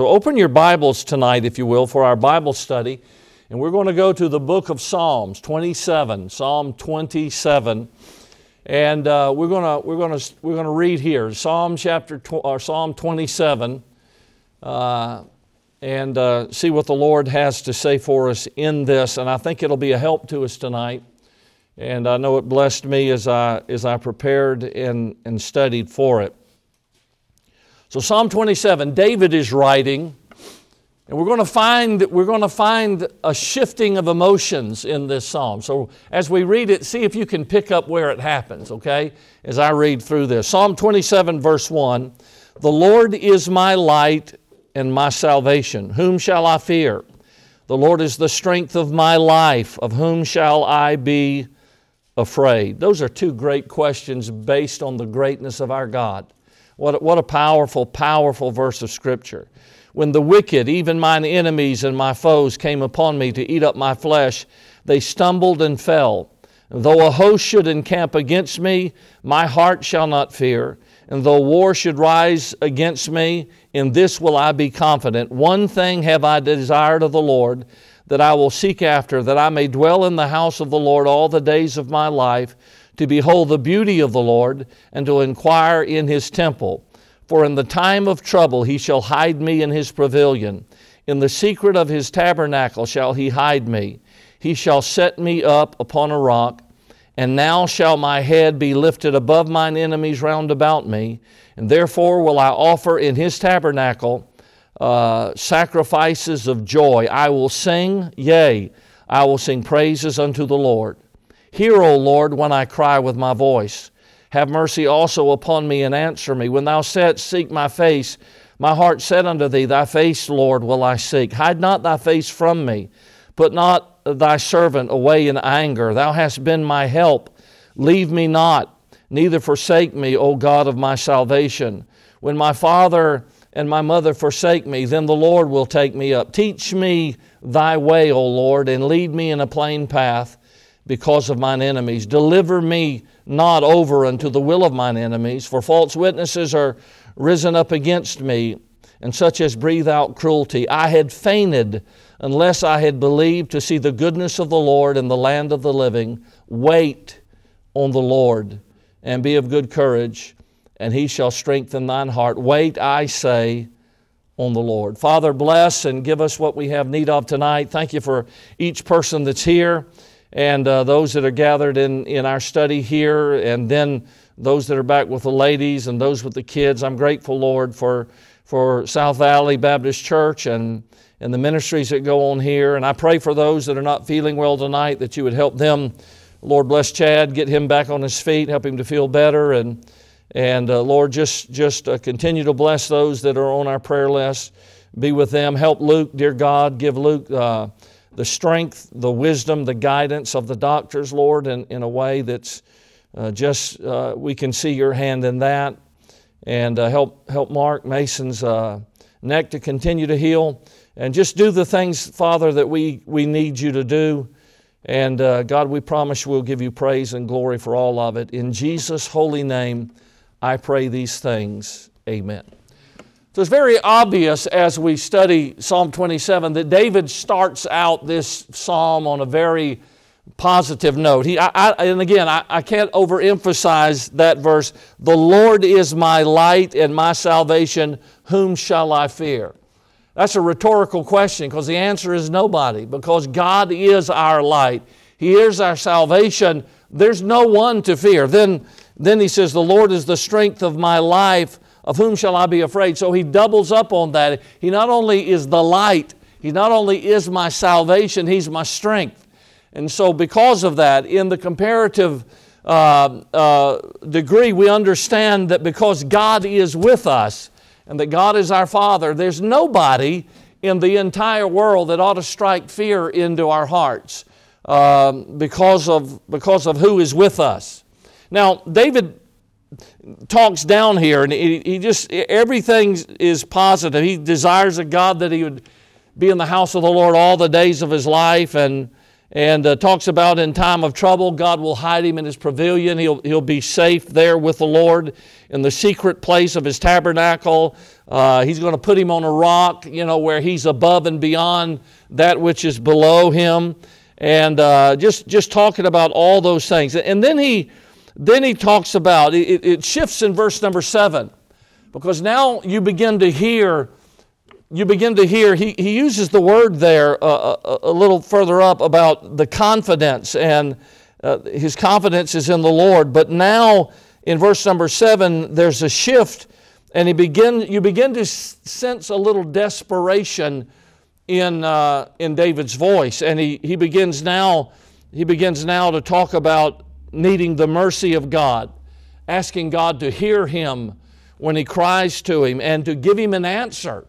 So open your Bibles tonight, if you will, for our Bible study. And we're going to go to the book of Psalms 27, Psalm 27. And uh, we're going to we're going to we're going to read here Psalm chapter tw- or Psalm 27, uh, and uh, see what the Lord has to say for us in this. And I think it'll be a help to us tonight. And I know it blessed me as I as I prepared and and studied for it. So Psalm 27, David is writing, and we're going to find we're going to find a shifting of emotions in this psalm. So as we read it, see if you can pick up where it happens, okay? As I read through this. Psalm 27 verse 1, "The Lord is my light and my salvation; whom shall I fear? The Lord is the strength of my life; of whom shall I be afraid?" Those are two great questions based on the greatness of our God. What, what a powerful, powerful verse of Scripture. When the wicked, even mine enemies and my foes, came upon me to eat up my flesh, they stumbled and fell. Though a host should encamp against me, my heart shall not fear. And though war should rise against me, in this will I be confident. One thing have I desired of the Lord, that I will seek after, that I may dwell in the house of the Lord all the days of my life to behold the beauty of the Lord and to inquire in his temple. For in the time of trouble he shall hide me in his pavilion. In the secret of his tabernacle shall he hide me. He shall set me up upon a rock. And now shall my head be lifted above mine enemies round about me. And therefore will I offer in his tabernacle uh, sacrifices of joy. I will sing, yea, I will sing praises unto the Lord. Hear, O Lord, when I cry with my voice. Have mercy also upon me and answer me. When thou saidst, Seek my face, my heart said unto thee, Thy face, Lord, will I seek. Hide not thy face from me. Put not thy servant away in anger. Thou hast been my help. Leave me not, neither forsake me, O God of my salvation. When my father and my mother forsake me, then the Lord will take me up. Teach me thy way, O Lord, and lead me in a plain path because of mine enemies. Deliver me not over unto the will of mine enemies, for false witnesses are risen up against me, and such as breathe out cruelty. I had fainted unless I had believed to see the goodness of the Lord in the land of the living. Wait on the Lord and be of good courage, and he shall strengthen thine heart. Wait, I say, on the Lord. Father, bless and give us what we have need of tonight. Thank you for each person that's here and uh, those that are gathered in, in our study here, and then those that are back with the ladies and those with the kids. I'm grateful, Lord, for, for South Valley Baptist Church and, and the ministries that go on here. And I pray for those that are not feeling well tonight that you would help them. Lord, bless Chad, get him back on his feet, help him to feel better. And, and uh, Lord, just, just uh, continue to bless those that are on our prayer list. Be with them. Help Luke, dear God. Give Luke uh, the strength, the wisdom, the guidance of the doctors, Lord, in, in a way that's uh, just, uh, we can see your hand in that. And uh, help, help Mark Mason's uh, neck to continue to heal. And just do the things, Father, that we, we need you to do. And uh, God, we promise we'll give you praise and glory for all of it. In Jesus' holy name, I pray these things. Amen. So it's very obvious as we study Psalm 27 that David starts out this psalm on a very positive note. He, I, I, and again, I, I can't overemphasize that verse. The Lord is my light and my salvation. Whom shall I fear? That's a rhetorical question because the answer is nobody, because God is our light. He is our salvation. There's no one to fear. Then, then he says, The Lord is the strength of my life. Of whom shall I be afraid? So he doubles up on that. He not only is the light, he not only is my salvation, he's my strength. And so, because of that, in the comparative uh, uh, degree, we understand that because God is with us and that God is our Father, there's nobody in the entire world that ought to strike fear into our hearts uh, because, of, because of who is with us. Now, David talks down here and he, he just, everything is positive. He desires a God that he would be in the house of the Lord all the days of his life and, and uh, talks about in time of trouble, God will hide him in his pavilion. He'll, he'll be safe there with the Lord in the secret place of his tabernacle. Uh, he's going to put him on a rock, you know, where he's above and beyond that which is below him. And uh, just, just talking about all those things. And then he, then he talks about, it, it shifts in verse number seven, because now you begin to hear you begin to hear, he, he uses the word there uh, a, uh, a, little further up about the confidence, and uh, his confidence is in the Lord. But now in verse number seven, there's a shift, and he begin, you begin to sense a little desperation in, uh, in David's voice. And he, he, begins now, he begins now to talk about needing the mercy of God, asking God to hear him when he cries to him and to give him an answer.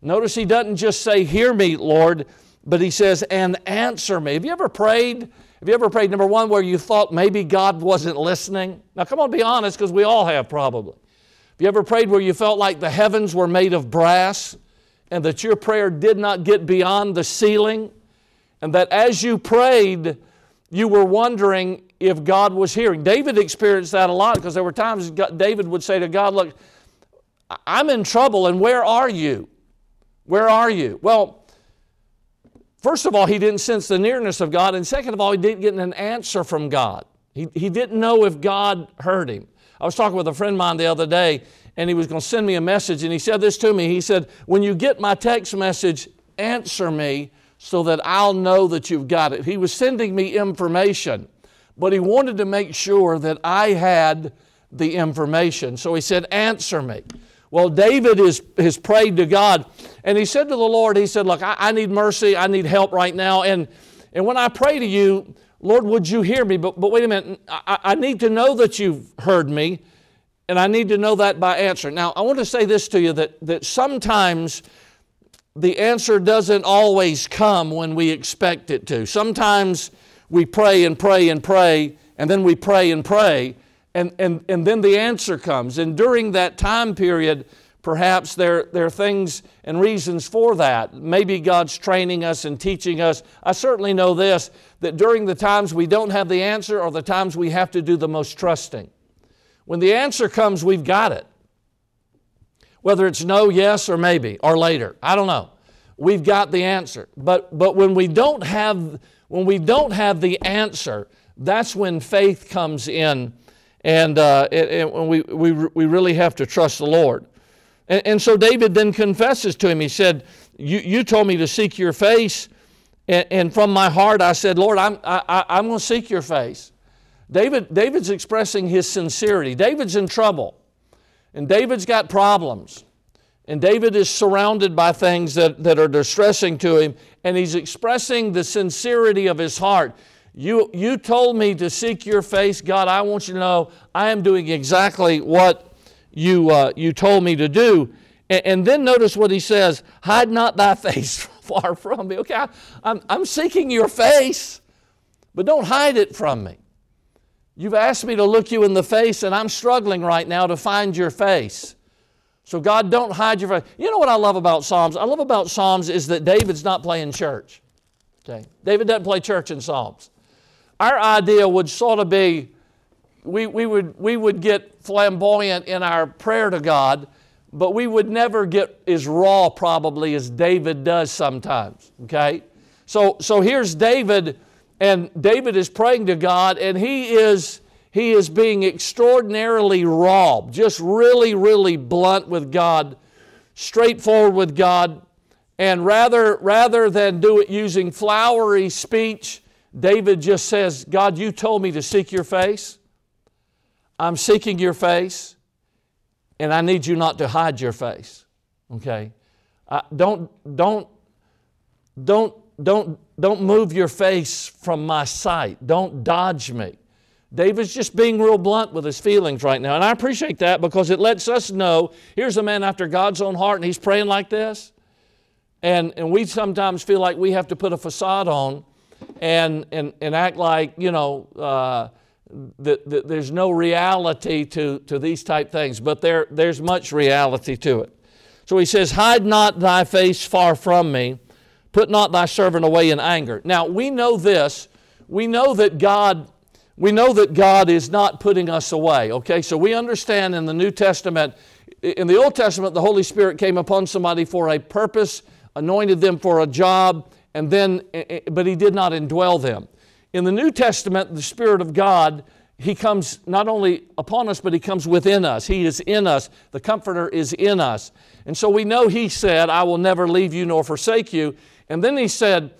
Notice he doesn't just say, Hear me, Lord, but he says, And answer me. Have you ever prayed? Have you ever prayed, number one, where you thought maybe God wasn't listening? Now, come on, be honest, because we all have probably. Have you ever prayed where you felt like the heavens were made of brass and that your prayer did not get beyond the ceiling? And that as you prayed, you were wondering if God was hearing. David experienced that a lot because there were times David would say to God, Look, I'm in trouble, and where are you? Where are you? Well, first of all, he didn't sense the nearness of God, and second of all, he didn't get an answer from God. He, he didn't know if God heard him. I was talking with a friend of mine the other day, and he was going to send me a message, and he said this to me. He said, When you get my text message, answer me so that I'll know that you've got it. He was sending me information, but he wanted to make sure that I had the information. So he said, Answer me. Well, David is, has prayed to God, and he said to the Lord, He said, Look, I, I need mercy, I need help right now. And, and when I pray to you, Lord, would you hear me? But, but wait a minute, I, I need to know that you've heard me, and I need to know that by answer. Now, I want to say this to you that, that sometimes the answer doesn't always come when we expect it to. Sometimes we pray and pray and pray, and then we pray and pray, and, and, and then the answer comes. And during that time period, perhaps there, there are things and reasons for that. Maybe God's training us and teaching us. I certainly know this that during the times we don't have the answer or the times we have to do the most trusting. When the answer comes, we've got it. Whether it's no, yes, or maybe, or later. I don't know. We've got the answer. But, but when, we don't have, when we don't have the answer, that's when faith comes in and, uh, and we, we, we really have to trust the Lord. And, and, so David then confesses to him. He said, You, you told me to seek your face. And, and from my heart, I said, Lord, I'm, I, I'm going to seek your face. David, David's expressing his sincerity. David's in trouble. And David's got problems. And David is surrounded by things that, that are distressing to him. And he's expressing the sincerity of his heart. You, you told me to seek your face. God, I want you to know I am doing exactly what you, uh, you told me to do. And, and, then notice what he says hide not thy face far from me. Okay, I, I'm, I'm seeking your face, but don't hide it from me. You've asked me to look you in the face, and I'm struggling right now to find your face. So, God, don't hide your face. You know what I love about Psalms? I love about Psalms is that David's not playing church. Okay? David doesn't play church in Psalms our idea would sort of be we, we, would, we would get flamboyant in our prayer to God, but we would never get as raw probably as David does sometimes. Okay? So, so here's David, and David is praying to God, and he is, he is being extraordinarily raw, just really, really blunt with God, straightforward with God. And rather, rather than do it using flowery speech, David just says, God, you told me to seek your face. I'm seeking your face, and I need you not to hide your face. Okay? Uh, don't, don't, don't, don't, don't move your face from my sight. Don't dodge me. David's just being real blunt with his feelings right now. And I appreciate that because it lets us know here's a man after God's own heart and he's praying like this. And, and we sometimes feel like we have to put a facade on and, and, and act like, you know, uh, that, that there's no reality to, to these type things, but there, there's much reality to it. So he says, Hide not thy face far from me, put not thy servant away in anger. Now, we know this we know that God we know that God is not putting us away. Okay, so we understand in the New Testament, in the Old Testament, the Holy Spirit came upon somebody for a purpose, anointed them for a job, and then, eh, eh, but He did not indwell them. In the New Testament, the Spirit of God, He comes not only upon us, but He comes within us. He is in us. The Comforter is in us. And so we know He said, I will never leave you nor forsake you. And then He said,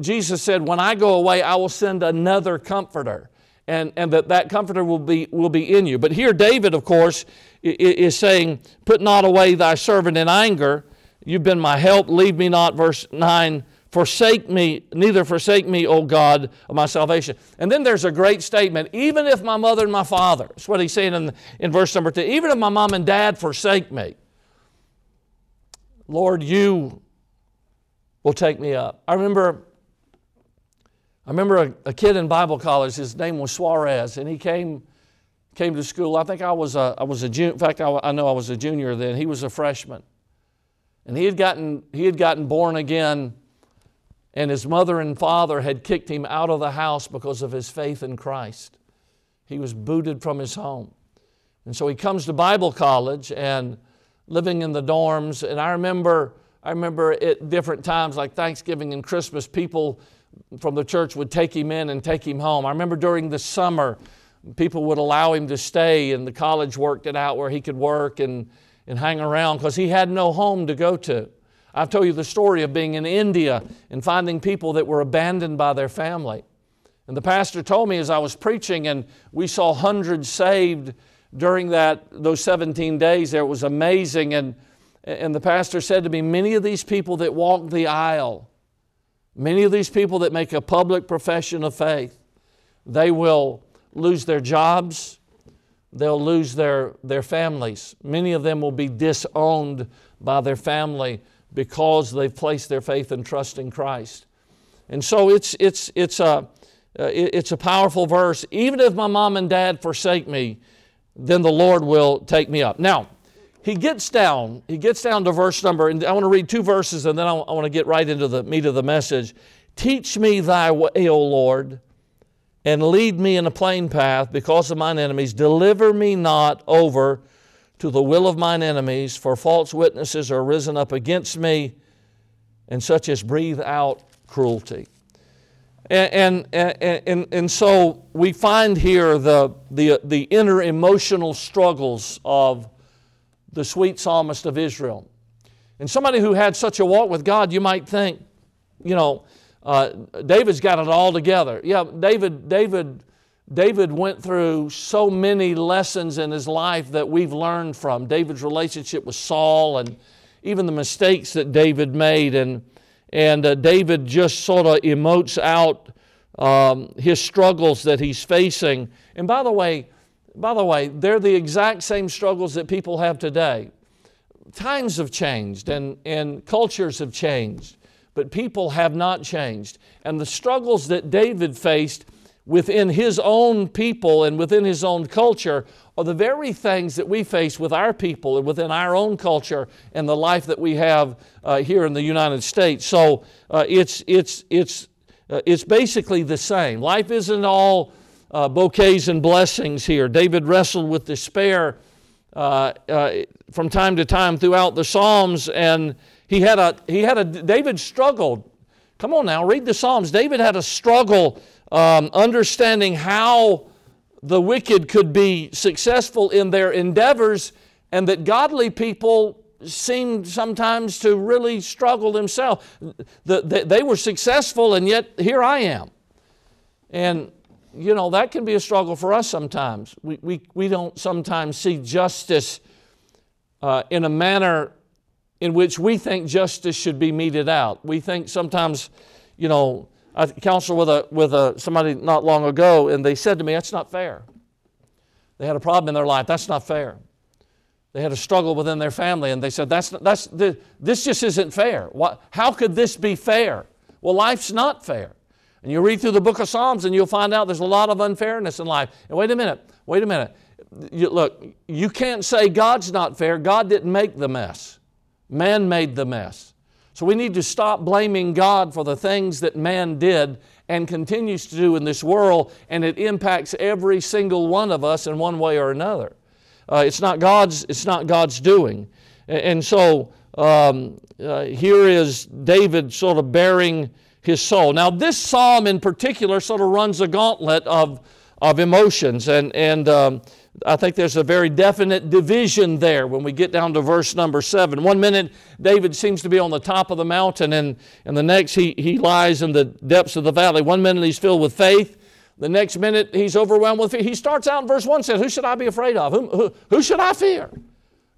Jesus said, When I go away, I will send another Comforter and, and that that comforter will be, will be in you. But here, David, of course, is saying, Put not away thy servant in anger. You've been my help. Leave me not. Verse 9 Forsake me, neither forsake me, O God of my salvation. And then there's a great statement even if my mother and my father, that's what he's saying in, in verse number two, even if my mom and dad forsake me, Lord, you will take me up. I remember I remember a, a, kid in Bible college, his name was Suarez, and he came, came to school. I think I was a, I was a junior, in fact, I, I know I was a junior then. He was a freshman. And he had gotten, he had gotten born again, and his mother and father had kicked him out of the house because of his faith in Christ. He was booted from his home. And so he comes to Bible college and living in the dorms. And I remember, I remember at different times, like Thanksgiving and Christmas, people from the church would take him in and take him home. I remember during the summer, people would allow him to stay, and the college worked it out where he could work and, and hang around because he had no home to go to. I've told you the story of being in India and finding people that were abandoned by their family. And the pastor told me as I was preaching, and we saw hundreds saved during that those 17 days there. It was amazing. And, and the pastor said to me, Many of these people that walked the aisle Many of these people that make a public profession of faith, they will lose their jobs, they'll lose their, their families. Many of them will be disowned by their family because they've placed their faith and trust in Christ. And so it's, it's, it's, a, uh, it's a powerful verse. Even if my mom and dad forsake me, then the Lord will take me up. Now, he gets down, he gets down to verse number, and I want to read two verses and then I want to get right into the meat of the message. Teach me thy way, O Lord, and lead me in a plain path because of mine enemies. Deliver me not over to the will of mine enemies, for false witnesses are risen up against me, and such as breathe out cruelty. And, and, and, and, so we find here the, the, the inner emotional struggles of the sweet psalmist of Israel. And somebody who had such a walk with God, you might think, you know, uh, David's got it all together. Yeah, David, David, David went through so many lessons in his life that we've learned from. David's relationship with Saul and even the mistakes that David made. And, and uh, David just sort of emotes out um, his struggles that he's facing. And by the way, by the way, they're the exact same struggles that people have today. Times have changed and, and cultures have changed, but people have not changed. And the struggles that David faced within his own people and within his own culture are the very things that we face with our people and within our own culture and the life that we have uh, here in the United States. So uh, it's, it's, it's, uh, it's basically the same. Life isn't all uh, bouquets and blessings here. David wrestled with despair uh, uh, from time to time throughout the Psalms, and he had a he had a David struggled. Come on now, read the Psalms. David had a struggle um, understanding how the wicked could be successful in their endeavors, and that godly people seemed sometimes to really struggle themselves. The, the, they were successful, and yet here I am. And you know, that can be a struggle for us sometimes. We, we, we don't sometimes see justice uh, in a manner in which we think justice should be meted out. We think sometimes, you know, I counseled with, a, with a, somebody not long ago, and they said to me, That's not fair. They had a problem in their life. That's not fair. They had a struggle within their family, and they said, that's, that's, This just isn't fair. What, how could this be fair? Well, life's not fair. And you read through the book of Psalms and you'll find out there's a lot of unfairness in life. And wait a minute, wait a minute. You, look, you can't say God's not fair. God didn't make the mess, man made the mess. So we need to stop blaming God for the things that man did and continues to do in this world, and it impacts every single one of us in one way or another. Uh, it's not God's. It's not God's doing, and, and so um, uh, here is David sort of baring his soul. Now, this psalm in particular sort of runs a gauntlet of, of emotions, and, and um, I think there's a very definite division there when we get down to verse number seven. One minute, David seems to be on the top of the mountain, and, and the next, he, he lies in the depths of the valley. One minute, he's filled with faith. The next minute, he's overwhelmed with fear. He starts out in verse 1 says, Who should I be afraid of? Who, who, who should I fear?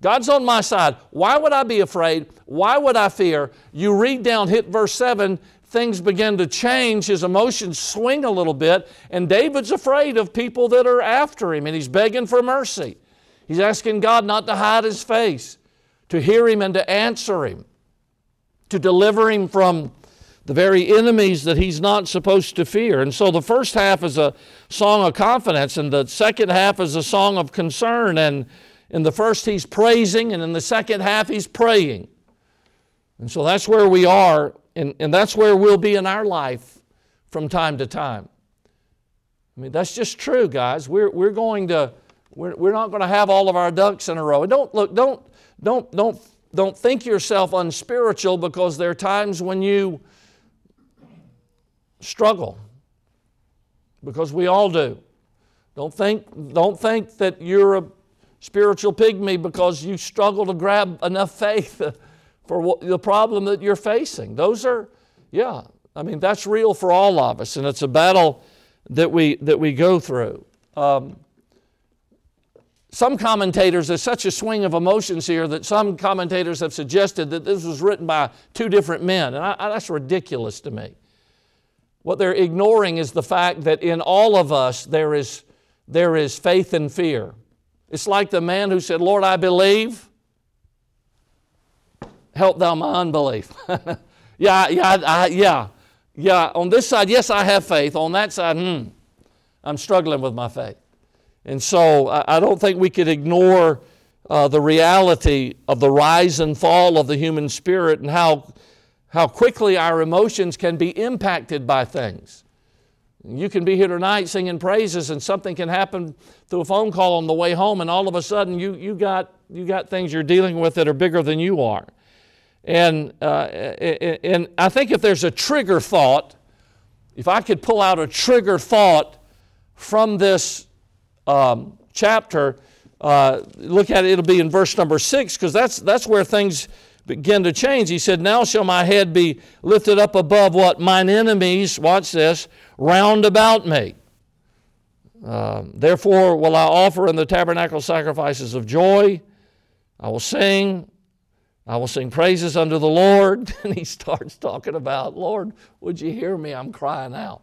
God's on my side. Why would I be afraid? Why would I fear? You read down, hit verse 7, things begin to change. His emotions swing a little bit, and David's afraid of people that are after him, and he's begging for mercy. He's asking God not to hide his face, to hear him and to answer him, to deliver him from the very enemies that he's not supposed to fear. And so the first half is a song of confidence, and the second half is a song of concern. And in the first, he's praising, and in the second half, he's praying. And so that's where we are, and, and that's where we'll be in our life from time to time. I mean, that's just true, guys. We're, we're going to, we're, we're not going to have all of our ducks in a row. don't, look, don't, don't, don't, don't think yourself unspiritual because there are times when you struggle, because we all do. Don't think, don't think that you're a spiritual pygmy because you struggle to grab enough faith for the problem that you're facing. Those are, yeah, I mean, that's real for all of us, and it's a battle that we, that we go through. Um, some commentators, there's such a swing of emotions here that some commentators have suggested that this was written by two different men, and I, I, that's ridiculous to me. What they're ignoring is the fact that in all of us there is, there is faith and fear. It's like the man who said, Lord, I believe, help thou my unbelief. yeah, yeah, I, yeah, yeah. On this side, yes, I have faith. On that side, hmm, I'm struggling with my faith. And so I, I don't think we could ignore uh, the reality of the rise and fall of the human spirit and how, how quickly our emotions can be impacted by things. You can be here tonight singing praises, and something can happen through a phone call on the way home, and all of a sudden you, you, got, you got things you're dealing with that are bigger than you are. And, uh, and I think if there's a trigger thought, if I could pull out a trigger thought from this um, chapter, uh, look at it, it'll be in verse number six, because that's, that's where things begin to change. He said, Now shall my head be lifted up above what? Mine enemies, watch this, round about me. Um, Therefore will I offer in the tabernacle sacrifices of joy. I will sing. I will sing praises unto the Lord. And he starts talking about, Lord, would you hear me? I'm crying out.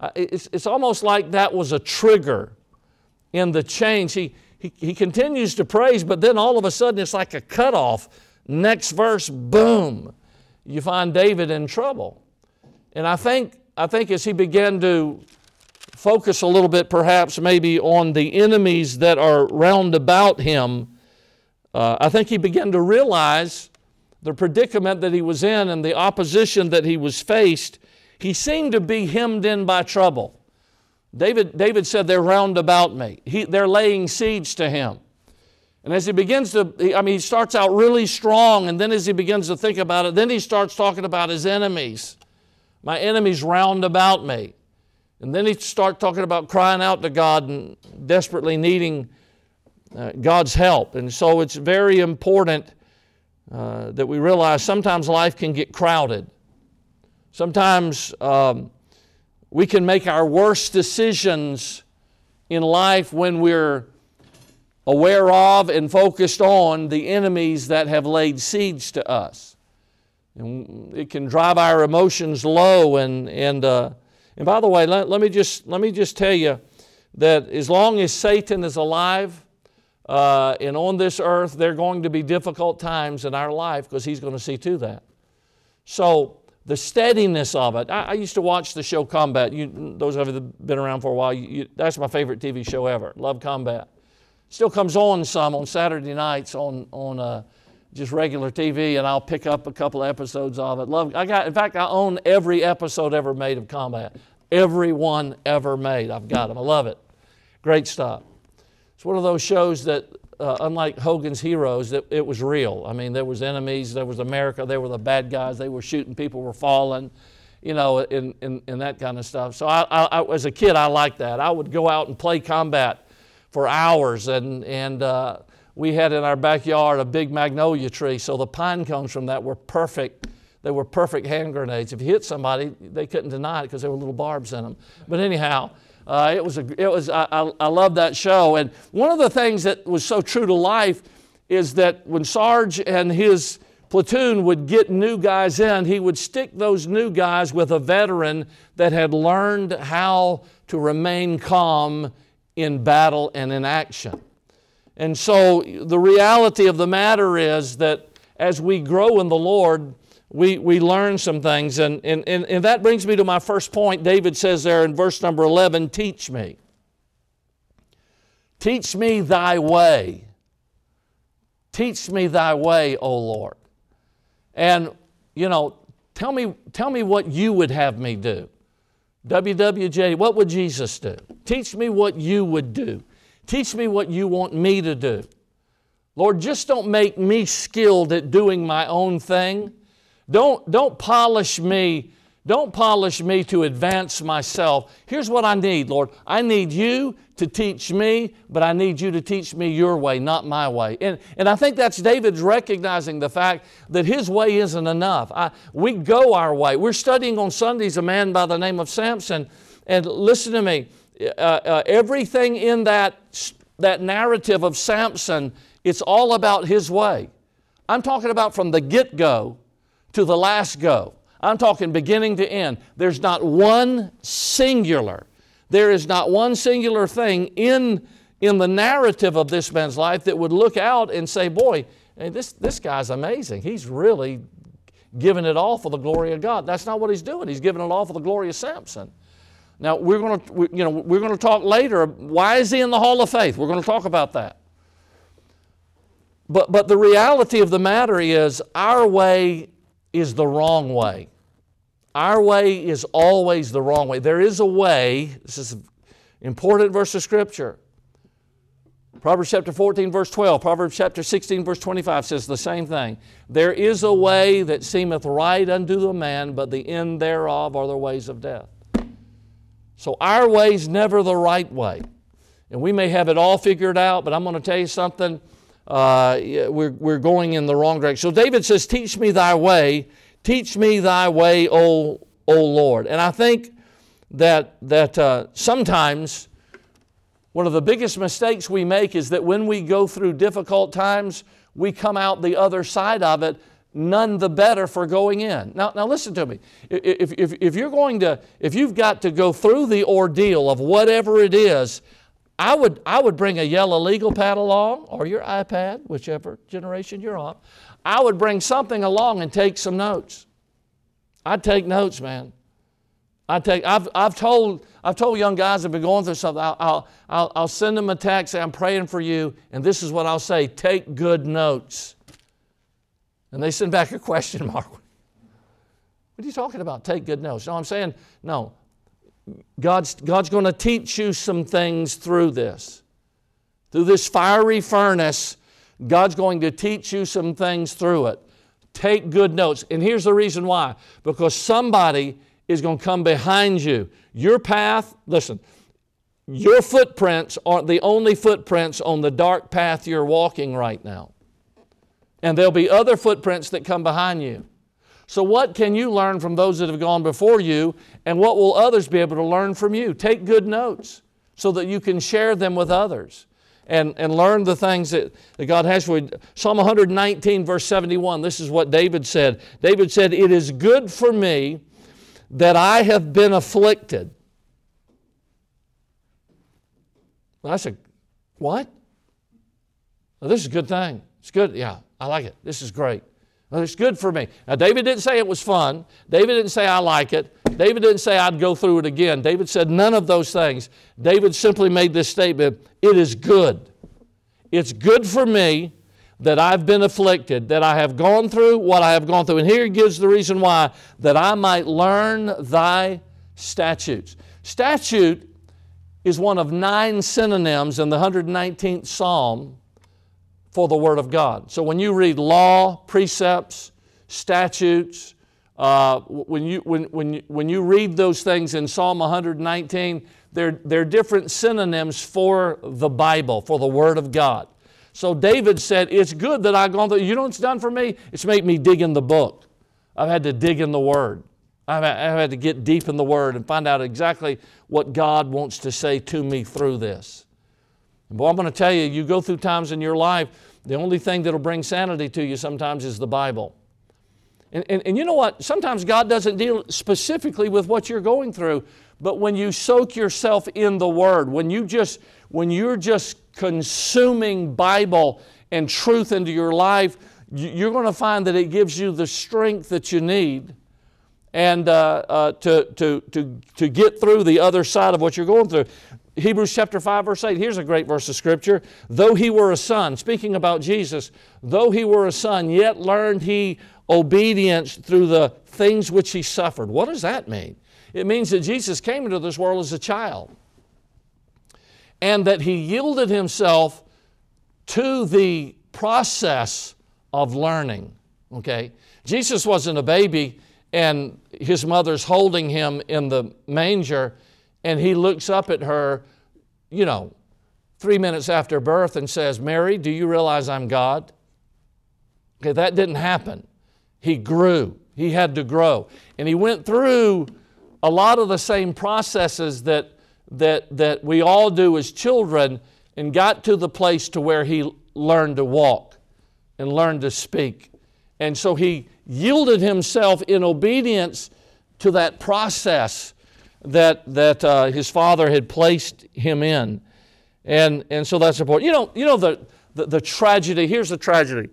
Uh, it's, it's almost like that was a trigger in the change. He, he, he continues to praise, but then all of a sudden it's like a cutoff Next verse, boom, you find David in trouble. And I think, I think as he began to focus a little bit, perhaps maybe on the enemies that are round about him, uh, I think he began to realize the predicament that he was in and the opposition that he was faced. He seemed to be hemmed in by trouble. David, David said, They're round about me. He, they're laying siege to him. And as he begins to, I mean, he starts out really strong, and then as he begins to think about it, then he starts talking about his enemies. My enemies round about me. And then he starts talking about crying out to God and desperately needing uh, God's help. And so it's very important uh, that we realize sometimes life can get crowded. Sometimes um, we can make our worst decisions in life when we're aware of and focused on the enemies that have laid siege to us. And it can drive our emotions low. And, and, uh, and by the way, let, let, me just, let me just tell you that as long as Satan is alive uh, and on this earth, there are going to be difficult times in our life because he's going to see to that. So, the steadiness of it. I, I, used to watch the show Combat. You, those of you that have been around for a while, you, you, that's my favorite TV show ever. Love Combat. Still comes on some on Saturday nights on, on uh, just regular TV, and I'll pick up a couple of episodes of it. Love. I got. In fact, I own every episode ever made of Combat. Every one ever made. I've got them. I love it. Great stuff. It's one of those shows that, uh, unlike Hogan's Heroes, that it was real. I mean, there was enemies. There was America. There were the bad guys. They were shooting. People were falling you know, and, and that kind of stuff. So I, I, as a kid, I liked that. I would go out and play combat for hours, and, and uh, we had in our backyard a big magnolia tree, so the pine cones from that were perfect. They were perfect hand grenades. If you hit somebody, they couldn't deny it because there were little barbs in them. But anyhow, uh, it was, a, it was I, I, I love that show. And one of the things that was so true to life is that when Sarge and his platoon would get new guys in, he would stick those new guys with a veteran that had learned how to remain calm in battle and in action. And so the reality of the matter is that as we grow in the Lord, we, we learn some things. And, and, and, and that brings me to my first point. David says there in verse number 11, Teach me. Teach me thy way. Teach me thy way, O Lord. And, you know, tell me, tell me what you would have me do. WWJ, what would Jesus do? Teach me what you would do. Teach me what you want me to do. Lord, just don't make me skilled at doing my own thing. Don't, don't polish me don't polish me to advance myself. Here's what I need, Lord. I need you to teach me, but I need you to teach me your way, not my way. And, and I think that's David's recognizing the fact that his way isn't enough. I, we go our way. We're studying on Sundays a man by the name of Samson. And listen to me, uh, uh, everything in that, that narrative of Samson, it's all about his way. I'm talking about from the get go to the last go. I'm talking beginning to end. There's not one singular, there is not one singular thing in, in the narrative of this man's life that would look out and say, Boy, this, this guy's amazing. He's really giving it all for the glory of God. That's not what he's doing. He's giving it all for the glory of Samson. Now we're going to, you know, we're going to talk later. Why is he in the Hall of Faith? We're going to talk about that. But, but the reality of the matter is, our way is the wrong way. Our way is always the wrong way. There is a way, this is an important verse of Scripture. Proverbs chapter 14, verse 12, Proverbs chapter 16, verse 25 says the same thing. There is a way that seemeth right unto the man, but the end thereof are the ways of death. So our way's never the right way. And we may have it all figured out, but I'm going to tell you something uh, we're, we're going in the wrong direction. So David says, Teach me thy way, teach me thy way, O, o Lord. And I think that, that uh, sometimes one of the biggest mistakes we make is that when we go through difficult times, we come out the other side of it none the better for going in. Now, now listen to me. If, if, if you're going to, if you've got to go through the ordeal of whatever it is, I would, I would bring a yellow legal pad along or your iPad, whichever generation you're on. I would bring something along and take some notes. I'd take notes, man. I take, I've, I've, told, I've told young guys that have been going through something, I'll, I'll, I'll send them a text, say, I'm praying for you, and this is what I'll say take good notes. And they send back a question mark. What are you talking about? Take good notes. No, I'm saying, no, God's, God's going to teach you some things through this. Through this fiery furnace, God's going to teach you some things through it. Take good notes. And here's the reason why because somebody is going to come behind you. Your path, listen, your footprints aren't the only footprints on the dark path you're walking right now. And there'll be other footprints that come behind you. So, what can you learn from those that have gone before you, and what will others be able to learn from you? Take good notes so that you can share them with others and, and learn the things that, that God has for you. Psalm 119, verse 71, this is what David said. David said, It is good for me that I have been afflicted. I said, What? Well, this is a good thing. It's good. Yeah, I like it. This is great. It's good for me. Now, David didn't say it was fun. David didn't say I like it. David didn't say I'd go through it again. David said none of those things. David simply made this statement It is good. It's good for me that I've been afflicted, that I have gone through what I have gone through. And here he gives the reason why that I might learn thy statutes. Statute is one of nine synonyms in the 119th Psalm for the Word of God. So when you read law, precepts, statutes, uh, when, you, when, when, when you read those things in Psalm 119, they're, they're different synonyms for the Bible, for the Word of God. So David said, It's good that I've gone through. You know what's done for me? It's made me dig in the book. I've had to dig in the Word. I've had to get deep in the Word and find out exactly what God wants to say to me through this. Boy, I'm going to tell you, you go through times in your life, the only thing that'll bring sanity to you sometimes is the Bible. And, and, and you know what? Sometimes God doesn't deal specifically with what you're going through, but when you soak yourself in the Word, when you just when you're just consuming Bible and truth into your life, you're going to find that it gives you the strength that you need and uh, uh, to, to, to, to get through the other side of what you're going through. Hebrews chapter 5, verse 8, here's a great verse of scripture. Though he were a son, speaking about Jesus, though he were a son, yet learned he obedience through the things which he suffered. What does that mean? It means that Jesus came into this world as a child and that he yielded himself to the process of learning. Okay? Jesus wasn't a baby and his mother's holding him in the manger and he looks up at her, you know, three minutes after birth and says, Mary, do you realize I'm God? Okay, that didn't happen. He grew. He had to grow. And he went through a lot of the same processes that, that, that we all do as children and got to the place to where he learned to walk and learned to speak. And so he yielded himself in obedience to that process that, that uh, his father had placed him in. And, and so that's important. You know, you know the, the, the tragedy, here's the tragedy.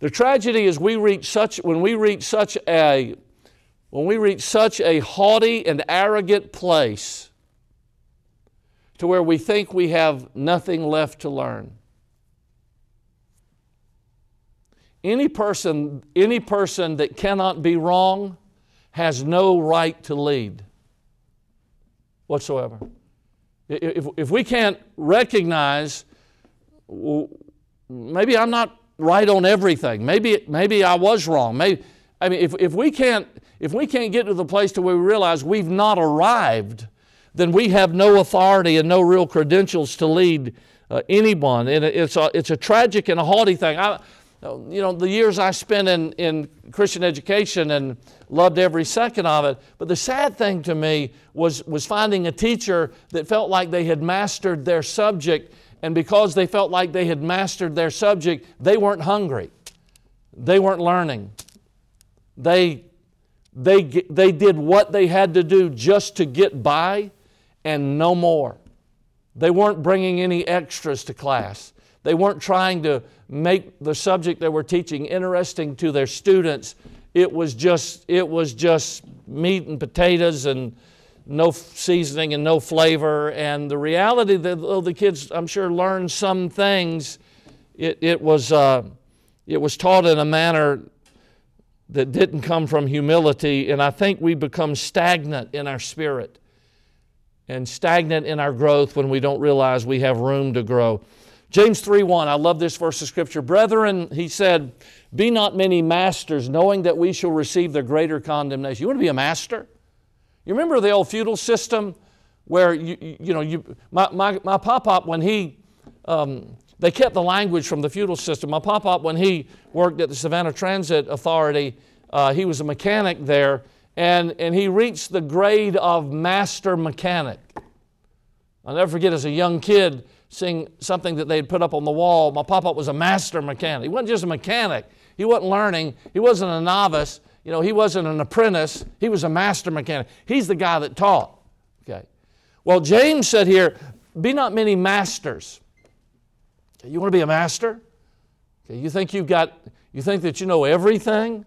The tragedy is we reach such, when we reach such a, when we reach such a haughty and arrogant place to where we think we have nothing left to learn. Any person, any person that cannot be wrong has no right to lead whatsoever. If, if we can't recognize, maybe I'm not right on everything. Maybe, maybe I was wrong. Maybe, I mean, if, if, we can't, if we can't get to the place to where we realize we've not arrived, then we have no authority and no real credentials to lead uh, anyone. And it's a, it's a tragic and a haughty thing. I, you know, the years I spent in, in Christian education and loved every second of it. But the sad thing to me was, was finding a teacher that felt like they had mastered their subject and because they felt like they had mastered their subject, they weren't hungry. They weren't learning. They, they, they did what they had to do just to get by and no more. They weren't bringing any extras to class. They weren't trying to make the subject they were teaching interesting to their students. It was just, it was just meat and potatoes and no seasoning and no flavor. And the reality that though the kids, I'm sure, learned some things, it, it, was, uh, it was taught in a manner that didn't come from humility. And I think we become stagnant in our spirit and stagnant in our growth when we don't realize we have room to grow. James 3:1, I love this verse of scripture. Brethren, he said, be not many masters, knowing that we shall receive the greater condemnation. You want to be a master? You remember the old feudal system where, you, you know, you, my, my, my pop-up, when he, um, they kept the language from the feudal system. My pop-up, when he worked at the Savannah Transit Authority, uh, he was a mechanic there, and, and he reached the grade of master mechanic. I'll never forget as a young kid seeing something that they'd put up on the wall. My pop-up was a master mechanic. He wasn't just a mechanic. He wasn't learning. He wasn't a novice. You know, he wasn't an apprentice, he was a master mechanic. He's the guy that taught. Okay. Well, James said here, be not many masters. Okay, you want to be a master? Okay, you think you've got you think that you know everything?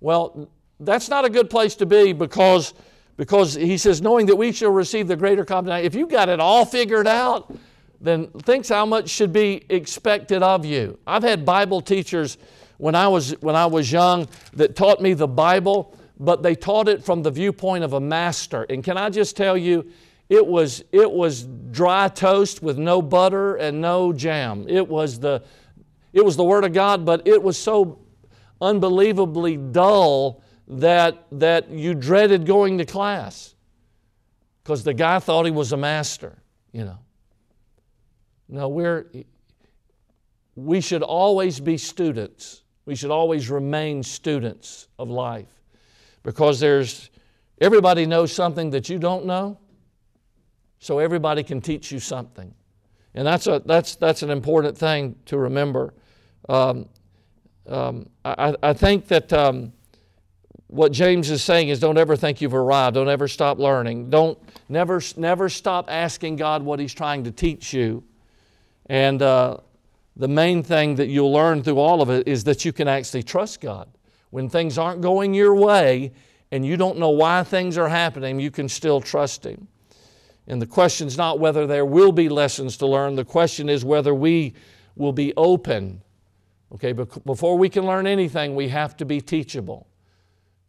Well, that's not a good place to be because because he says, knowing that we shall receive the greater condemnation. If you've got it all figured out, then thinks how much should be expected of you. I've had Bible teachers when I was when I was young that taught me the Bible, but they taught it from the viewpoint of a master. And can I just tell you, it was it was dry toast with no butter and no jam. It was the it was the word of God, but it was so unbelievably dull that that you dreaded going to class because the guy thought he was a master, you know. No, we're, we should always be students. We should always remain students of life because there's, everybody knows something that you don't know, so everybody can teach you something. And that's, a, that's, that's an important thing to remember. Um, um, I, I think that um, what James is saying is don't ever think you've arrived. Don't ever stop learning. Don't never, never stop asking God what He's trying to teach you. And uh, the main thing that you'll learn through all of it is that you can actually trust God. When things aren't going your way and you don't know why things are happening, you can still trust Him. And the question is not whether there will be lessons to learn, the question is whether we will be open. Okay, before we can learn anything, we have to be teachable.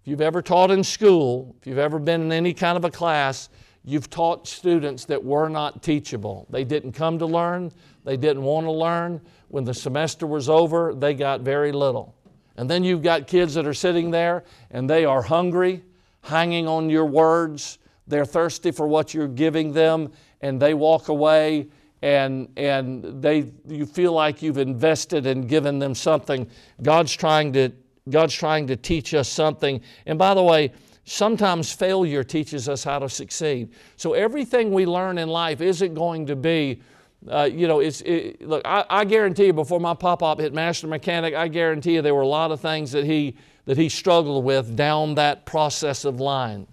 If you've ever taught in school, if you've ever been in any kind of a class, you've taught students that were not teachable. They didn't come to learn, they didn't want to learn. When the semester was over, they got very little. And then you've got kids that are sitting there and they are hungry, hanging on your words. They're thirsty for what you're giving them, and they walk away and, and they, you feel like you've invested and given them something. God's trying, to, God's trying to teach us something. And by the way, sometimes failure teaches us how to succeed. So everything we learn in life isn't going to be uh, you know, it's, it, look, I, I, guarantee you before my pop-up hit Master Mechanic, I guarantee you there were a lot of things that he, that he struggled with down that process of line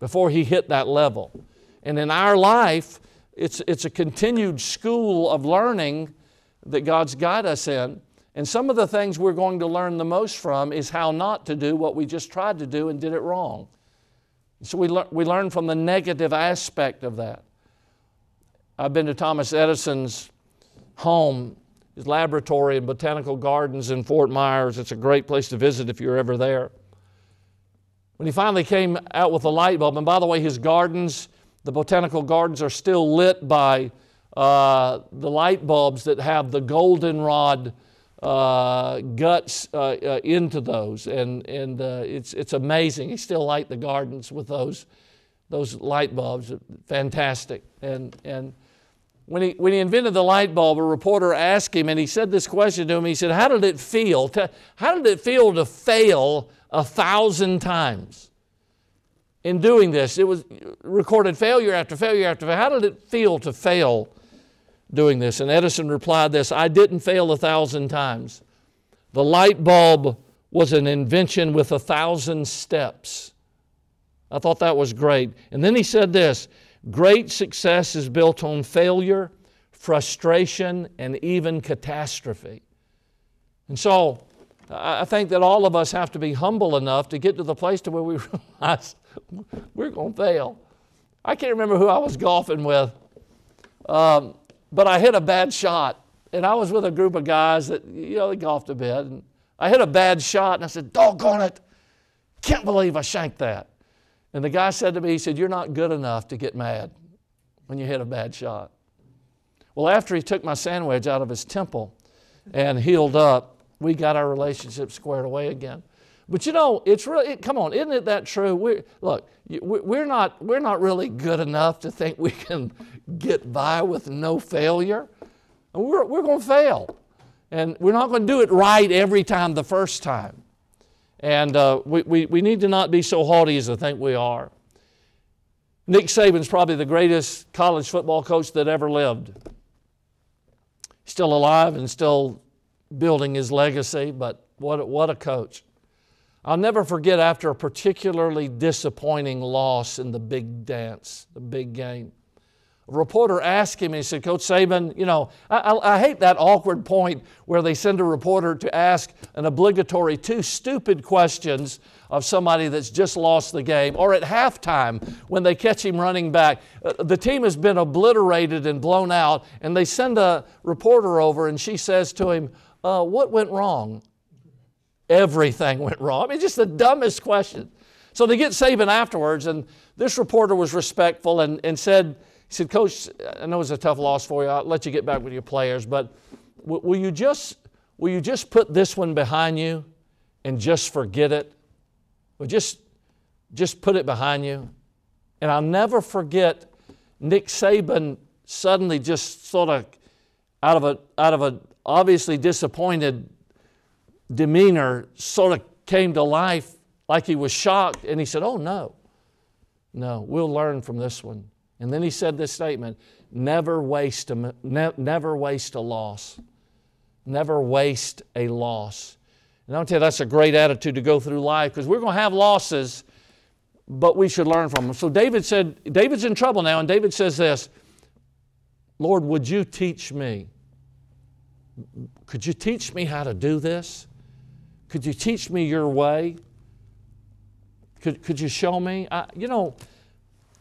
before he hit that level. And in our life, it's, it's a continued school of learning that God's got us in. And some of the things we're going to learn the most from is how not to do what we just tried to do and did it wrong. So we, le- we learn from the negative aspect of that. I've been to Thomas Edison's home, his laboratory and botanical gardens in Fort Myers. It's a great place to visit if you're ever there. When he finally came out with a light bulb, and by the way, his gardens, the botanical gardens, are still lit by uh, the light bulbs that have the goldenrod uh, guts uh, uh into those. And, and uh, it's, it's amazing. He still light the gardens with those, those light bulbs. Fantastic. And, and when he, when he invented the light bulb, a reporter asked him, and he said this question to him. He said, How did it feel? To, how did it feel to fail a thousand times? In doing this, it was recorded failure after failure after failure. How did it feel to fail doing this? And Edison replied this I didn't fail a thousand times. The light bulb was an invention with a thousand steps. I thought that was great. And then he said this Great success is built on failure, frustration, and even catastrophe. And so I think that all of us have to be humble enough to get to the place to where we realize we're going to fail. I can't remember who I was golfing with, um, but I hit a bad shot. And I was with a group of guys that, you know, they golfed a bit. And I hit a bad shot and I said, doggone it, can't believe I shanked that. And the guy said to me, he said, You're not good enough to get mad when you hit a bad shot. Well, after he took my sandwich out of his temple and healed up, we got our relationship squared away again. But you know, it's really, it, come on, isn't it that true? We're, look, we're not, we're not really good enough to think we can get by with no failure. We're, we're going to fail. And we're not going to do it right every time the first time. And uh, we, we, we need to not be so haughty as I think we are. Nick Saban's probably the greatest college football coach that ever lived. Still alive and still building his legacy, but what, what a coach. I'll never forget after a particularly disappointing loss in the big dance, the big game. A reporter asked him, and he said, Coach Saban, you know, I, I, I, hate that awkward point where they send a reporter to ask an obligatory two stupid questions of somebody that's just lost the game, or at halftime when they catch him running back. Uh, the team has been obliterated and blown out, and they send a reporter over, and she says to him, uh, What went wrong? Everything went wrong. I mean, just the dumbest question. So they get Saban afterwards, and this reporter was respectful and, and said, he said, Coach, I know it's a tough loss for you. I'll let you get back with your players, but w- will you just will you just put this one behind you and just forget it? Well, just just put it behind you. And I'll never forget Nick Saban suddenly just sort of out of a out of a obviously disappointed demeanor sort of came to life like he was shocked and he said, "Oh no. No, we'll learn from this one." And then he said this statement never waste a, ne- never waste a loss. Never waste a loss. And I'll tell you, that's a great attitude to go through life because we're going to have losses, but we should learn from them. So David said, David's in trouble now, and David says this Lord, would you teach me? Could you teach me how to do this? Could you teach me your way? Could, could you show me? I, you know,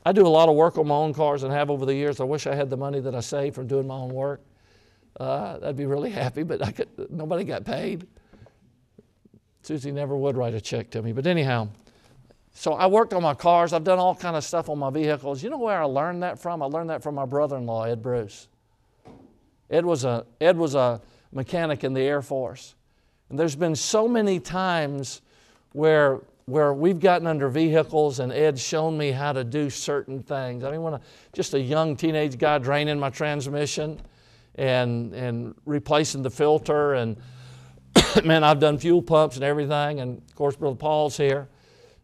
I do a lot of work on my own cars and have over the years. I wish I had the money that I saved from doing my own work. Uh, I'd be really happy, but I could, nobody got paid. Susie never would write a check to me. But anyhow, so I worked on my cars. I've done all kind of stuff on my vehicles. You know where I learned that from? I learned that from my brother-in-law, Ed Bruce. Ed was a, Ed was a mechanic in the Air Force. And there's been so many times where where we've gotten under vehicles and Ed's shown me how to do certain things. I mean, when I, just a young teenage guy draining my transmission and, and replacing the filter, and man, I've done fuel pumps and everything. And of course, Brother Paul's here,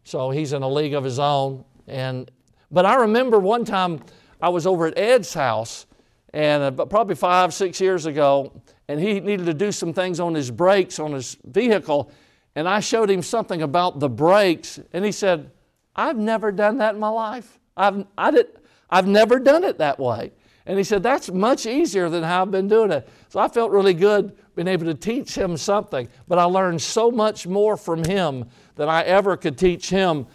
so he's in a league of his own. And but I remember one time I was over at Ed's house, and uh, probably five, six years ago, and he needed to do some things on his brakes on his vehicle and I showed him something about the brakes, and he said, I've never done that in my life. I've, I did, I've never done it that way. And he said, That's much easier than how I've been doing it. So I felt really good being able to teach him something. But I learned so much more from him than I ever could teach him.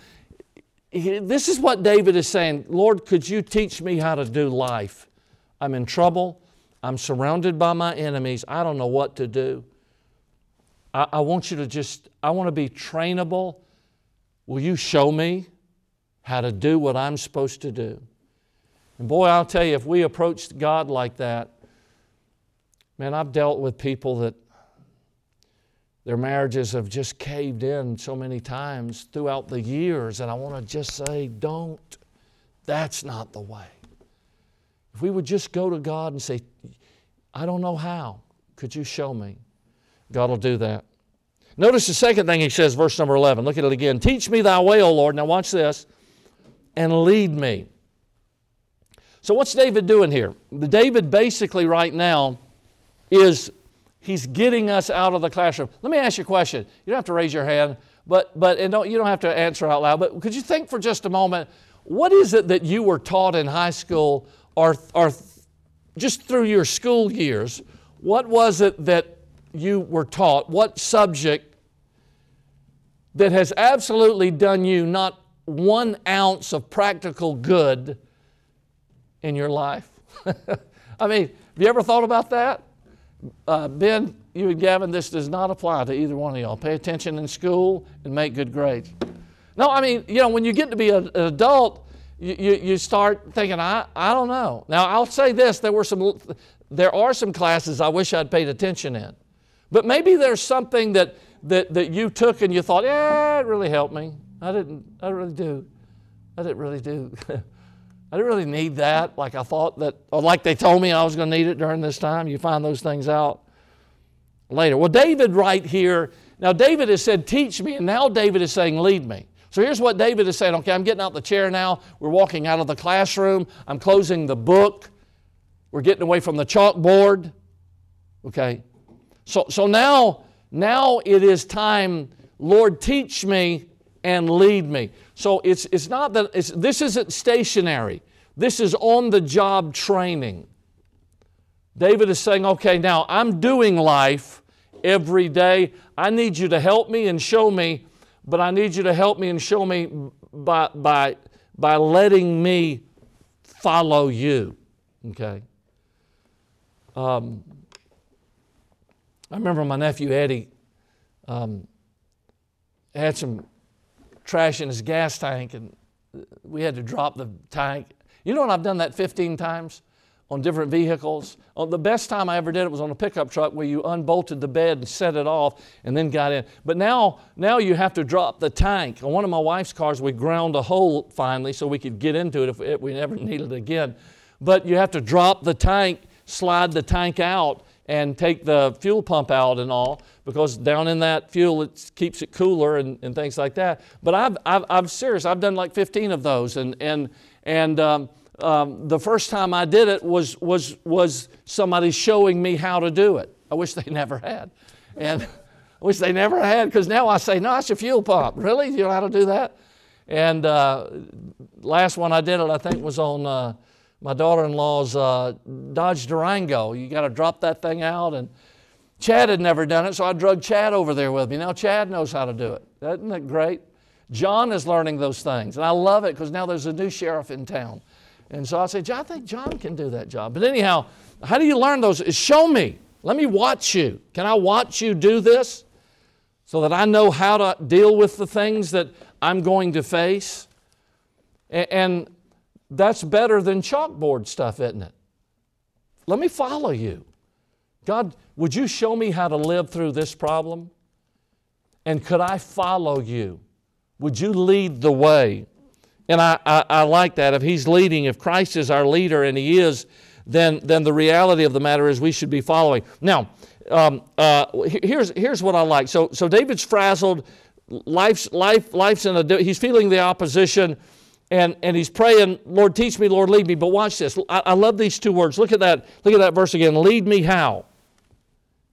This is what David is saying Lord, could you teach me how to do life? I'm in trouble. I'm surrounded by my enemies. I don't know what to do. I, I want you to just, I want to be trainable. Will you show me how to do what I'm supposed to do? And boy, I'll tell you, if we approached God like that, man, I've dealt with people that their marriages have just caved in so many times throughout the years, and I want to just say, don't. That's not the way. If we would just go to God and say, I don't know how, could you show me? God will do that. Notice the second thing he says, verse number 11. Look at it again. Teach me thy way, O Lord. Now watch this. And lead me. So what's David doing here? David basically right now is he's getting us out of the classroom. Let me ask you a question. You don't have to raise your hand, but but and don't you don't have to answer out loud, but could you think for just a moment, what is it that you were taught in high school or or just through your school years? What was it that you were taught, what subject that has absolutely done you not one ounce of practical good in your life? I mean, have you ever thought about that? Uh, ben, you and Gavin, this does not apply to either one of y'all. Pay attention in school and make good grades. No, I mean, you know, when you get to be a, an adult, you, you, you, start thinking, I, I don't know. Now, I'll say this there, were some, there are some classes I wish I'd paid attention in. But maybe there's something that, that, that you took and you thought, yeah, it really helped me. I didn't, I really do. I didn't really do. I didn't really need that like I thought that, or like they told me I was going to need it during this time. You find those things out later. Well, David, right here, now David has said, Teach me, and now David is saying, Lead me. So here's what David is saying Okay, I'm getting out the chair now. We're walking out of the classroom. I'm closing the book. We're getting away from the chalkboard. Okay, so, so now, now it is time, Lord, teach me and lead me. So it's, it's not that, it's, this isn't stationary. This is on the job training. David is saying, okay, now I'm doing life every day. I need you to help me and show me, but I need you to help me and show me by, by, by letting me follow you. Okay? Um, I remember my nephew Eddie um, had some trash in his gas tank, and we had to drop the tank. You know what? I've done that 15 times on different vehicles. Oh, the best time I ever did it was on a pickup truck where you unbolted the bed and set it off and then got in. But now, now you have to drop the tank. On one of my wife's cars, we ground a hole finally so we could get into it if we never needed it again. But you have to drop the tank, slide the tank out, and take the fuel pump out and all because down in that fuel it keeps it cooler and, and things like that. But I've, I've, I'm serious. I've done like 15 of those and and and um, um, the first time I did it was was was somebody showing me how to do it. I wish they never had, and I wish they never had because now I say no, it's a fuel pump. Really, you know how to do that? And uh, last one I did it, I think, was on. Uh, my daughter-in-law's uh, Dodge Durango. You got to drop that thing out, and Chad had never done it, so I drug Chad over there with me. Now Chad knows how to do it. Isn't that great? John is learning those things, and I love it because now there's a new sheriff in town. And so I said, I think John can do that job. But anyhow, how do you learn those? Show me. Let me watch you. Can I watch you do this so that I know how to deal with the things that I'm going to face? And that's better than chalkboard stuff, isn't it? Let me follow you. God, would you show me how to live through this problem? And could I follow you? Would you lead the way? And I, I, I, like that. If He's leading, if Christ is our leader, and He is, then, then the reality of the matter is we should be following. Now, um, uh, here's, here's what I like. So, so David's frazzled. Life's, life, life's in a, he's feeling the opposition and, and he's praying, Lord, teach me, Lord, lead me. But watch this. I, I love these two words. Look at that. Look at that verse again. Lead me how?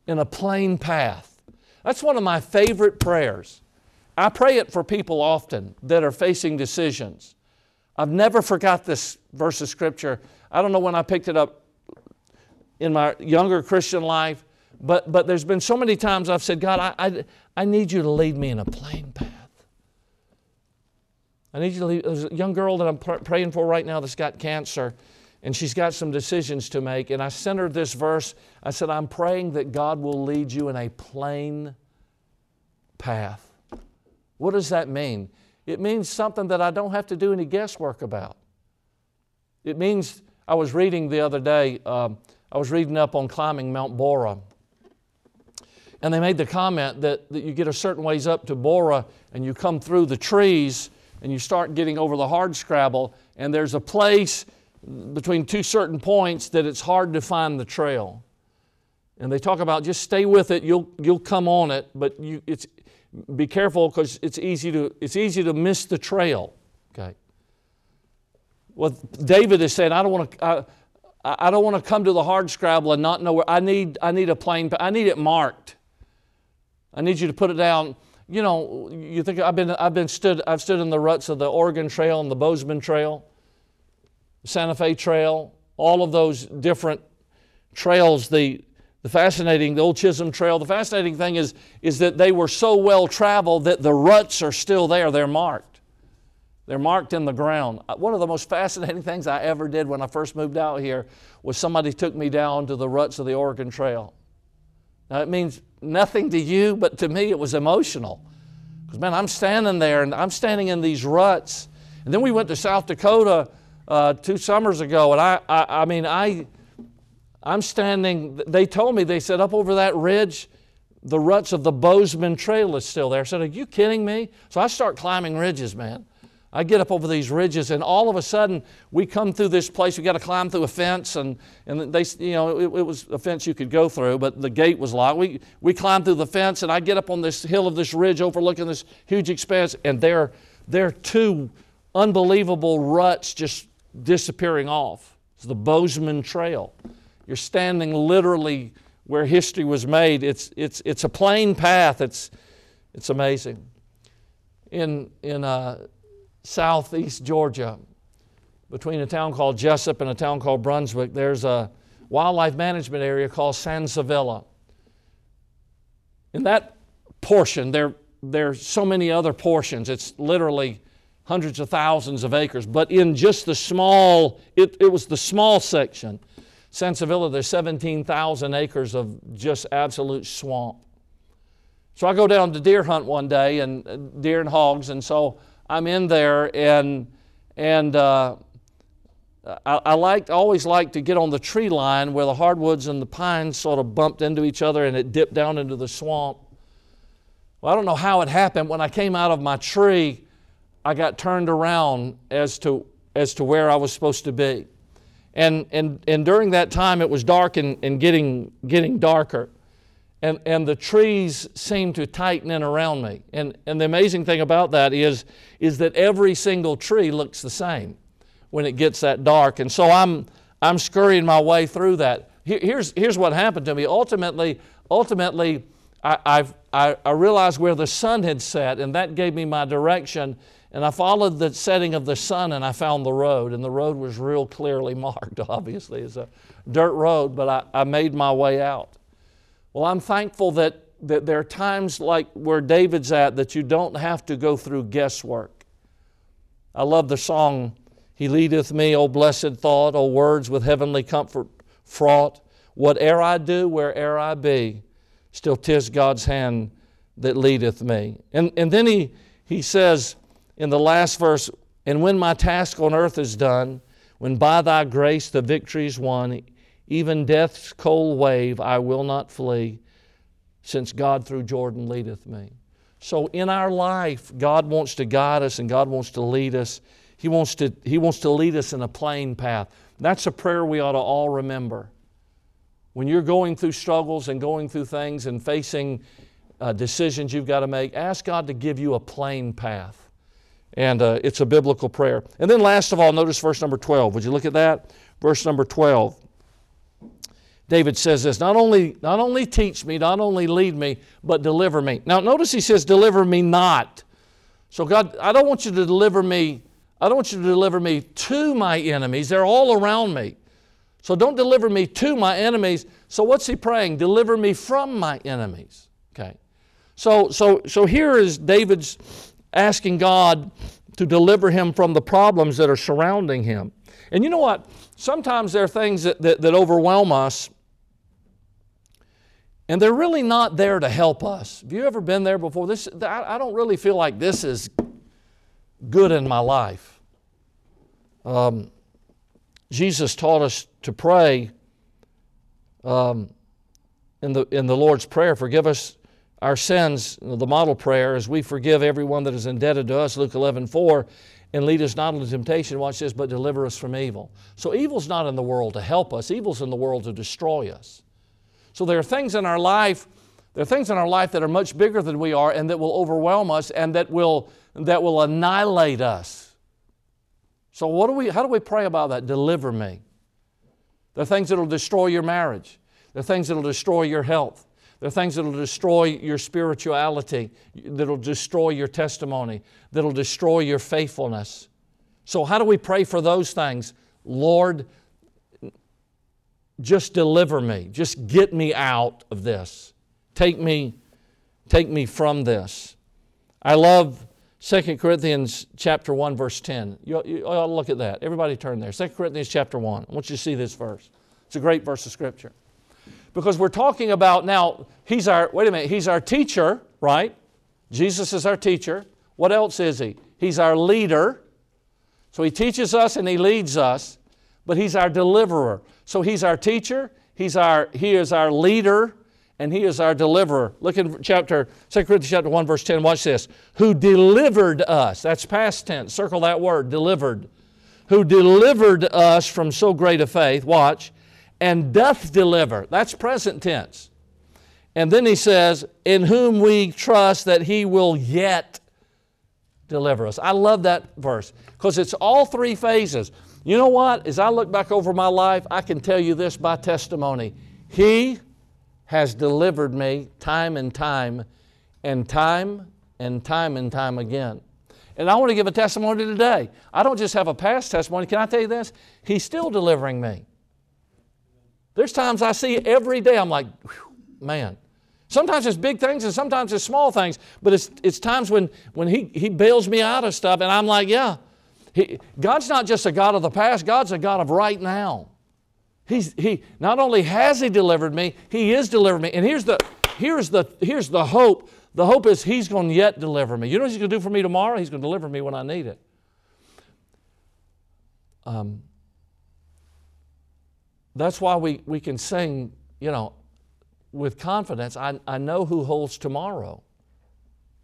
In a plain path. That's one of my favorite prayers. I pray it for people often that are facing decisions. I've never forgot this verse of scripture. I don't know when I picked it up in my younger Christian life, but, but there's been so many times I've said, God, I, I, I need you to lead me in a plain path. I need you to leave. There's a young girl that I'm pr- praying for right now that's got cancer, and she's got some decisions to make. And I sent her this verse. I said, I'm praying that God will lead you in a plain path. What does that mean? It means something that I don't have to do any guesswork about. It means, I was reading the other day, um, I was reading up on climbing Mount Borah. And they made the comment that, that you get a certain ways up to Borah and you come through the trees and you start getting over the hard scrabble, and there's a place between two certain points that it's hard to find the trail. And they talk about just stay with it, you'll, you'll come on it, but you, it's, be careful because it's easy, to, it's easy to miss the trail. Okay. Well, David is saying, I don't want to. I, I don't want to come to the hard scrabble and not know where I need I need a plain I need it marked. I need you to put it down you know, you think I've been, I've been stood, I've stood in the ruts of the Oregon Trail and the Bozeman Trail, Santa Fe Trail, all of those different trails. The, the fascinating, the old Chisholm Trail, the fascinating thing is, is that they were so well traveled that the ruts are still there. They're marked. They're marked in the ground. Uh, one of the most fascinating things I ever did when I first moved out here was somebody took me down to the ruts of the Oregon Trail. Now, it means nothing to you, but to me it was emotional. Because, man, I'm standing there and I'm standing in these ruts. And then we went to South Dakota uh, two summers ago, and I, I, I mean, I, I'm standing, they told me, they said, up over that ridge, the ruts of the Bozeman Trail is still there. I said, Are you kidding me? So I start climbing ridges, man. I get up over these ridges, and all of a sudden, we come through this place. We got to climb through a fence, and, and they, you know, it, it, was a fence you could go through, but the gate was locked. We, we climb through the fence, and I get up on this hill of this ridge overlooking this huge expanse, and there, there are two unbelievable ruts just disappearing off. It's the Bozeman Trail. You're standing literally where history was made. It's, it's, it's a plain path. It's, it's amazing. In, in uh, southeast Georgia. between a town called Jesup and a town called Brunswick, there's a wildlife management area called Sansavilla. In that portion, there, there's so many other portions. It's literally hundreds of thousands of acres. But in just the small, it, it was the small section, Sansavilla, there's 17,000 acres of just absolute swamp. So I go down to deer hunt one day, and uh, deer and hogs, and so I'm in there, and and uh, I, I liked, always liked to get on the tree line where the hardwoods and the pines sort of bumped into each other and it dipped down into the swamp. Well, I don't know how it happened. When I came out of my tree, I got turned around as to, as to where I was supposed to be. And, and, and during that time, it was dark and, and getting, getting darker. And, and the trees seemed to tighten in around me. And, and the amazing thing about that is, is that every single tree looks the same when it gets that dark. And so I'm, I'm scurrying my way through that. Here's, here's what happened to me. Ultimately, ultimately I, I've, I, I realized where the sun had set, and that gave me my direction. And I followed the setting of the sun and I found the road. And the road was real clearly marked, obviously. It's a dirt road, but I, I made my way out. Well, I'm thankful that, that there are times like where David's at that you don't have to go through guesswork. I love the song, he leadeth me, O blessed thought, O words with heavenly comfort fraught. Whate'er I do, where'er I be, still tis God's hand that leadeth me. And, and then he, he says in the last verse, And when my task on earth is done, when by thy grace the victory is won, even death's cold wave I will not flee, since God through Jordan leadeth me. So in our life, God wants to guide us and God wants to lead us. He wants to, he wants to lead us in a plain path. That's a prayer we ought to all remember. When you're going through struggles and going through things and facing uh, decisions you've got to make, ask God to give you a plain path. And uh, it's a biblical prayer. And then, last of all, notice verse number 12. Would you look at that? Verse number 12. David says this not only, not only teach me, not only lead me, but deliver me. Now, notice he says, deliver me not. So, God, I don't want you to deliver me I don't want you to deliver me to my enemies. They're all around me. So don't deliver me to my enemies. So what's he praying? Deliver me from my enemies. Okay. So so so here is David's asking God to deliver him from the problems that are surrounding him. And you know what? Sometimes there are things that, that, that overwhelm us, and they're really not there to help us. Have you ever been there before? This I, don't really feel like this is good in my life. Um, Jesus taught us to pray um, in, the, in the Lord's Prayer, forgive us our sins, the model prayer, as we forgive everyone that is indebted to us, Luke 11, 4, and lead us not into temptation, watch this, but deliver us from evil. So evil's not in the world to help us, evil's in the world to destroy us. So there are things in our life, there are things in our life that are much bigger than we are and that will overwhelm us and that will, that will annihilate us. So what do we, how do we pray about that? Deliver me. There are things that will destroy your marriage. There are things that will destroy your health. There are things that will destroy your spirituality, that will destroy your testimony, that will destroy your faithfulness. So, how do we pray for those things? Lord, just deliver me. Just get me out of this. Take me, take me from this. I love 2 Corinthians chapter 1, verse 10. You, you to look at that. Everybody turn there. 2 Corinthians chapter 1. I want you to see this verse. It's a great verse of Scripture. Because we're talking about now, he's our, wait a minute, he's our teacher, right? Jesus is our teacher. What else is he? He's our leader. So he teaches us and he leads us, but he's our deliverer. So he's our teacher, he's our, he is our leader, and he is our deliverer. Look in chapter 2 Corinthians chapter 1 verse 10. Watch this. Who delivered us. That's past tense. Circle that word, delivered. Who delivered us from so great a faith. Watch. And doth deliver. That's present tense. And then he says, in whom we trust that he will yet deliver us. I love that verse because it's all three phases. You know what? As I look back over my life, I can tell you this by testimony. He has delivered me time and time and time and time and time again. And I want to give a testimony today. I don't just have a past testimony. Can I tell you this? He's still delivering me. There's times I see every day, I'm like, man. Sometimes it's big things and sometimes it's small things, but it's, it's times when, when he, he bails me out of stuff and I'm like, yeah. He, God's not just a God of the past, God's a God of right now. He's, he not only has He delivered me, He is delivering me. And here's the, here's the, here's the hope. The hope is He's going to yet deliver me. You know what He's going to do for me tomorrow? He's going to deliver me when I need it. Um, that's why we, we can sing, you know, with confidence, I, I know who holds tomorrow,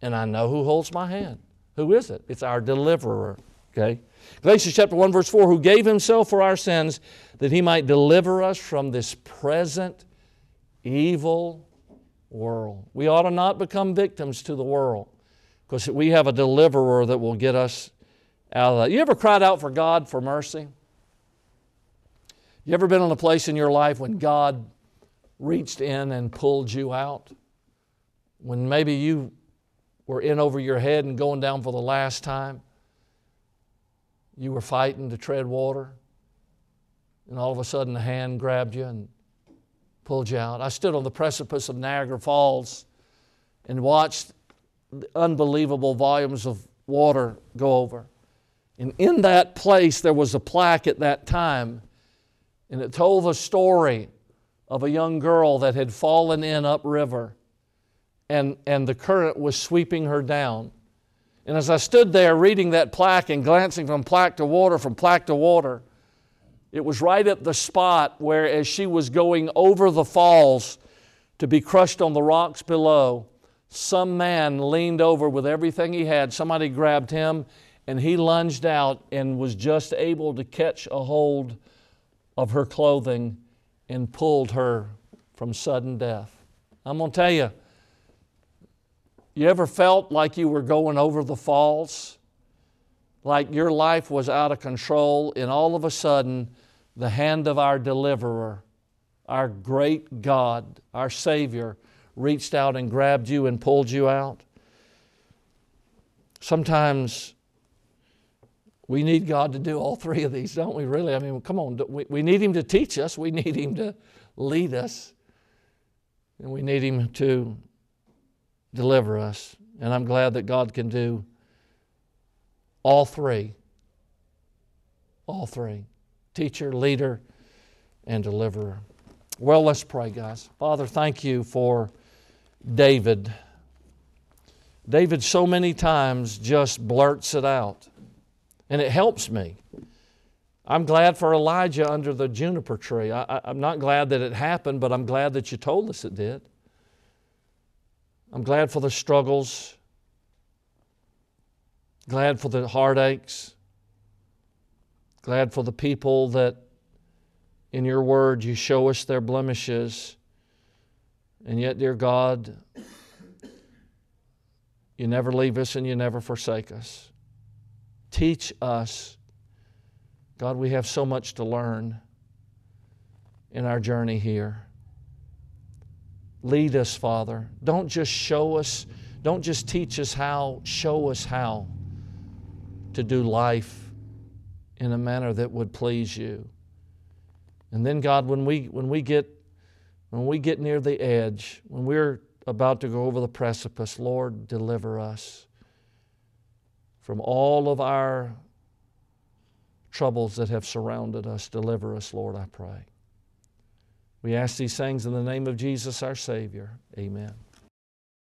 and I know who holds my hand. Who is it? It's our deliverer. Okay? Galatians chapter 1, verse 4 who gave himself for our sins that he might deliver us from this present evil world. We ought to not become victims to the world because we have a deliverer that will get us out of that. You ever cried out for God for mercy? You ever been in a place in your life when God reached in and pulled you out? When maybe you were in over your head and going down for the last time? You were fighting to tread water, and all of a sudden a hand grabbed you and pulled you out. I stood on the precipice of Niagara Falls and watched unbelievable volumes of water go over. And in that place, there was a plaque at that time and it told the story of a young girl that had fallen in upriver and, and the current was sweeping her down. And as I stood there reading that plaque and glancing from plaque to water, from plaque to water, it was right at the spot where, as she was going over the falls to be crushed on the rocks below, some man leaned over with everything he had. Somebody grabbed him, and he lunged out and was just able to catch a hold of her clothing and pulled her from sudden death. I'm going to tell you, you ever felt like you were going over the falls? Like your life was out of control, and all of a sudden, the hand of our deliverer, our great God, our Savior, reached out and grabbed you and pulled you out? Sometimes we need God to do all three of these, don't we, really? I mean, come on. We, we need Him to teach us, we need Him to lead us, and we need Him to deliver us. And I'm glad that God can do all three. All three teacher, leader, and deliverer. Well, let's pray, guys. Father, thank you for David. David, so many times, just blurts it out and it helps me. I'm glad for Elijah under the juniper tree. I, am not glad that it happened, but I'm glad that you told us it did. I'm glad for the struggles, glad for the heartaches, glad for the people that in your word you show us their blemishes. And yet, dear God, you never leave us and you never forsake us. Teach us. God, we have so much to learn in our journey here. Lead us, Father. Don't just show us, don't just teach us how, show us how to do life in a manner that would please you. And then, God, when we, when we, get, when we get near the edge, when we're about to go over the precipice, Lord, deliver us from all of our troubles that have surrounded us. Deliver us, Lord, I pray. We ask these things in the name of Jesus, our Savior. Amen.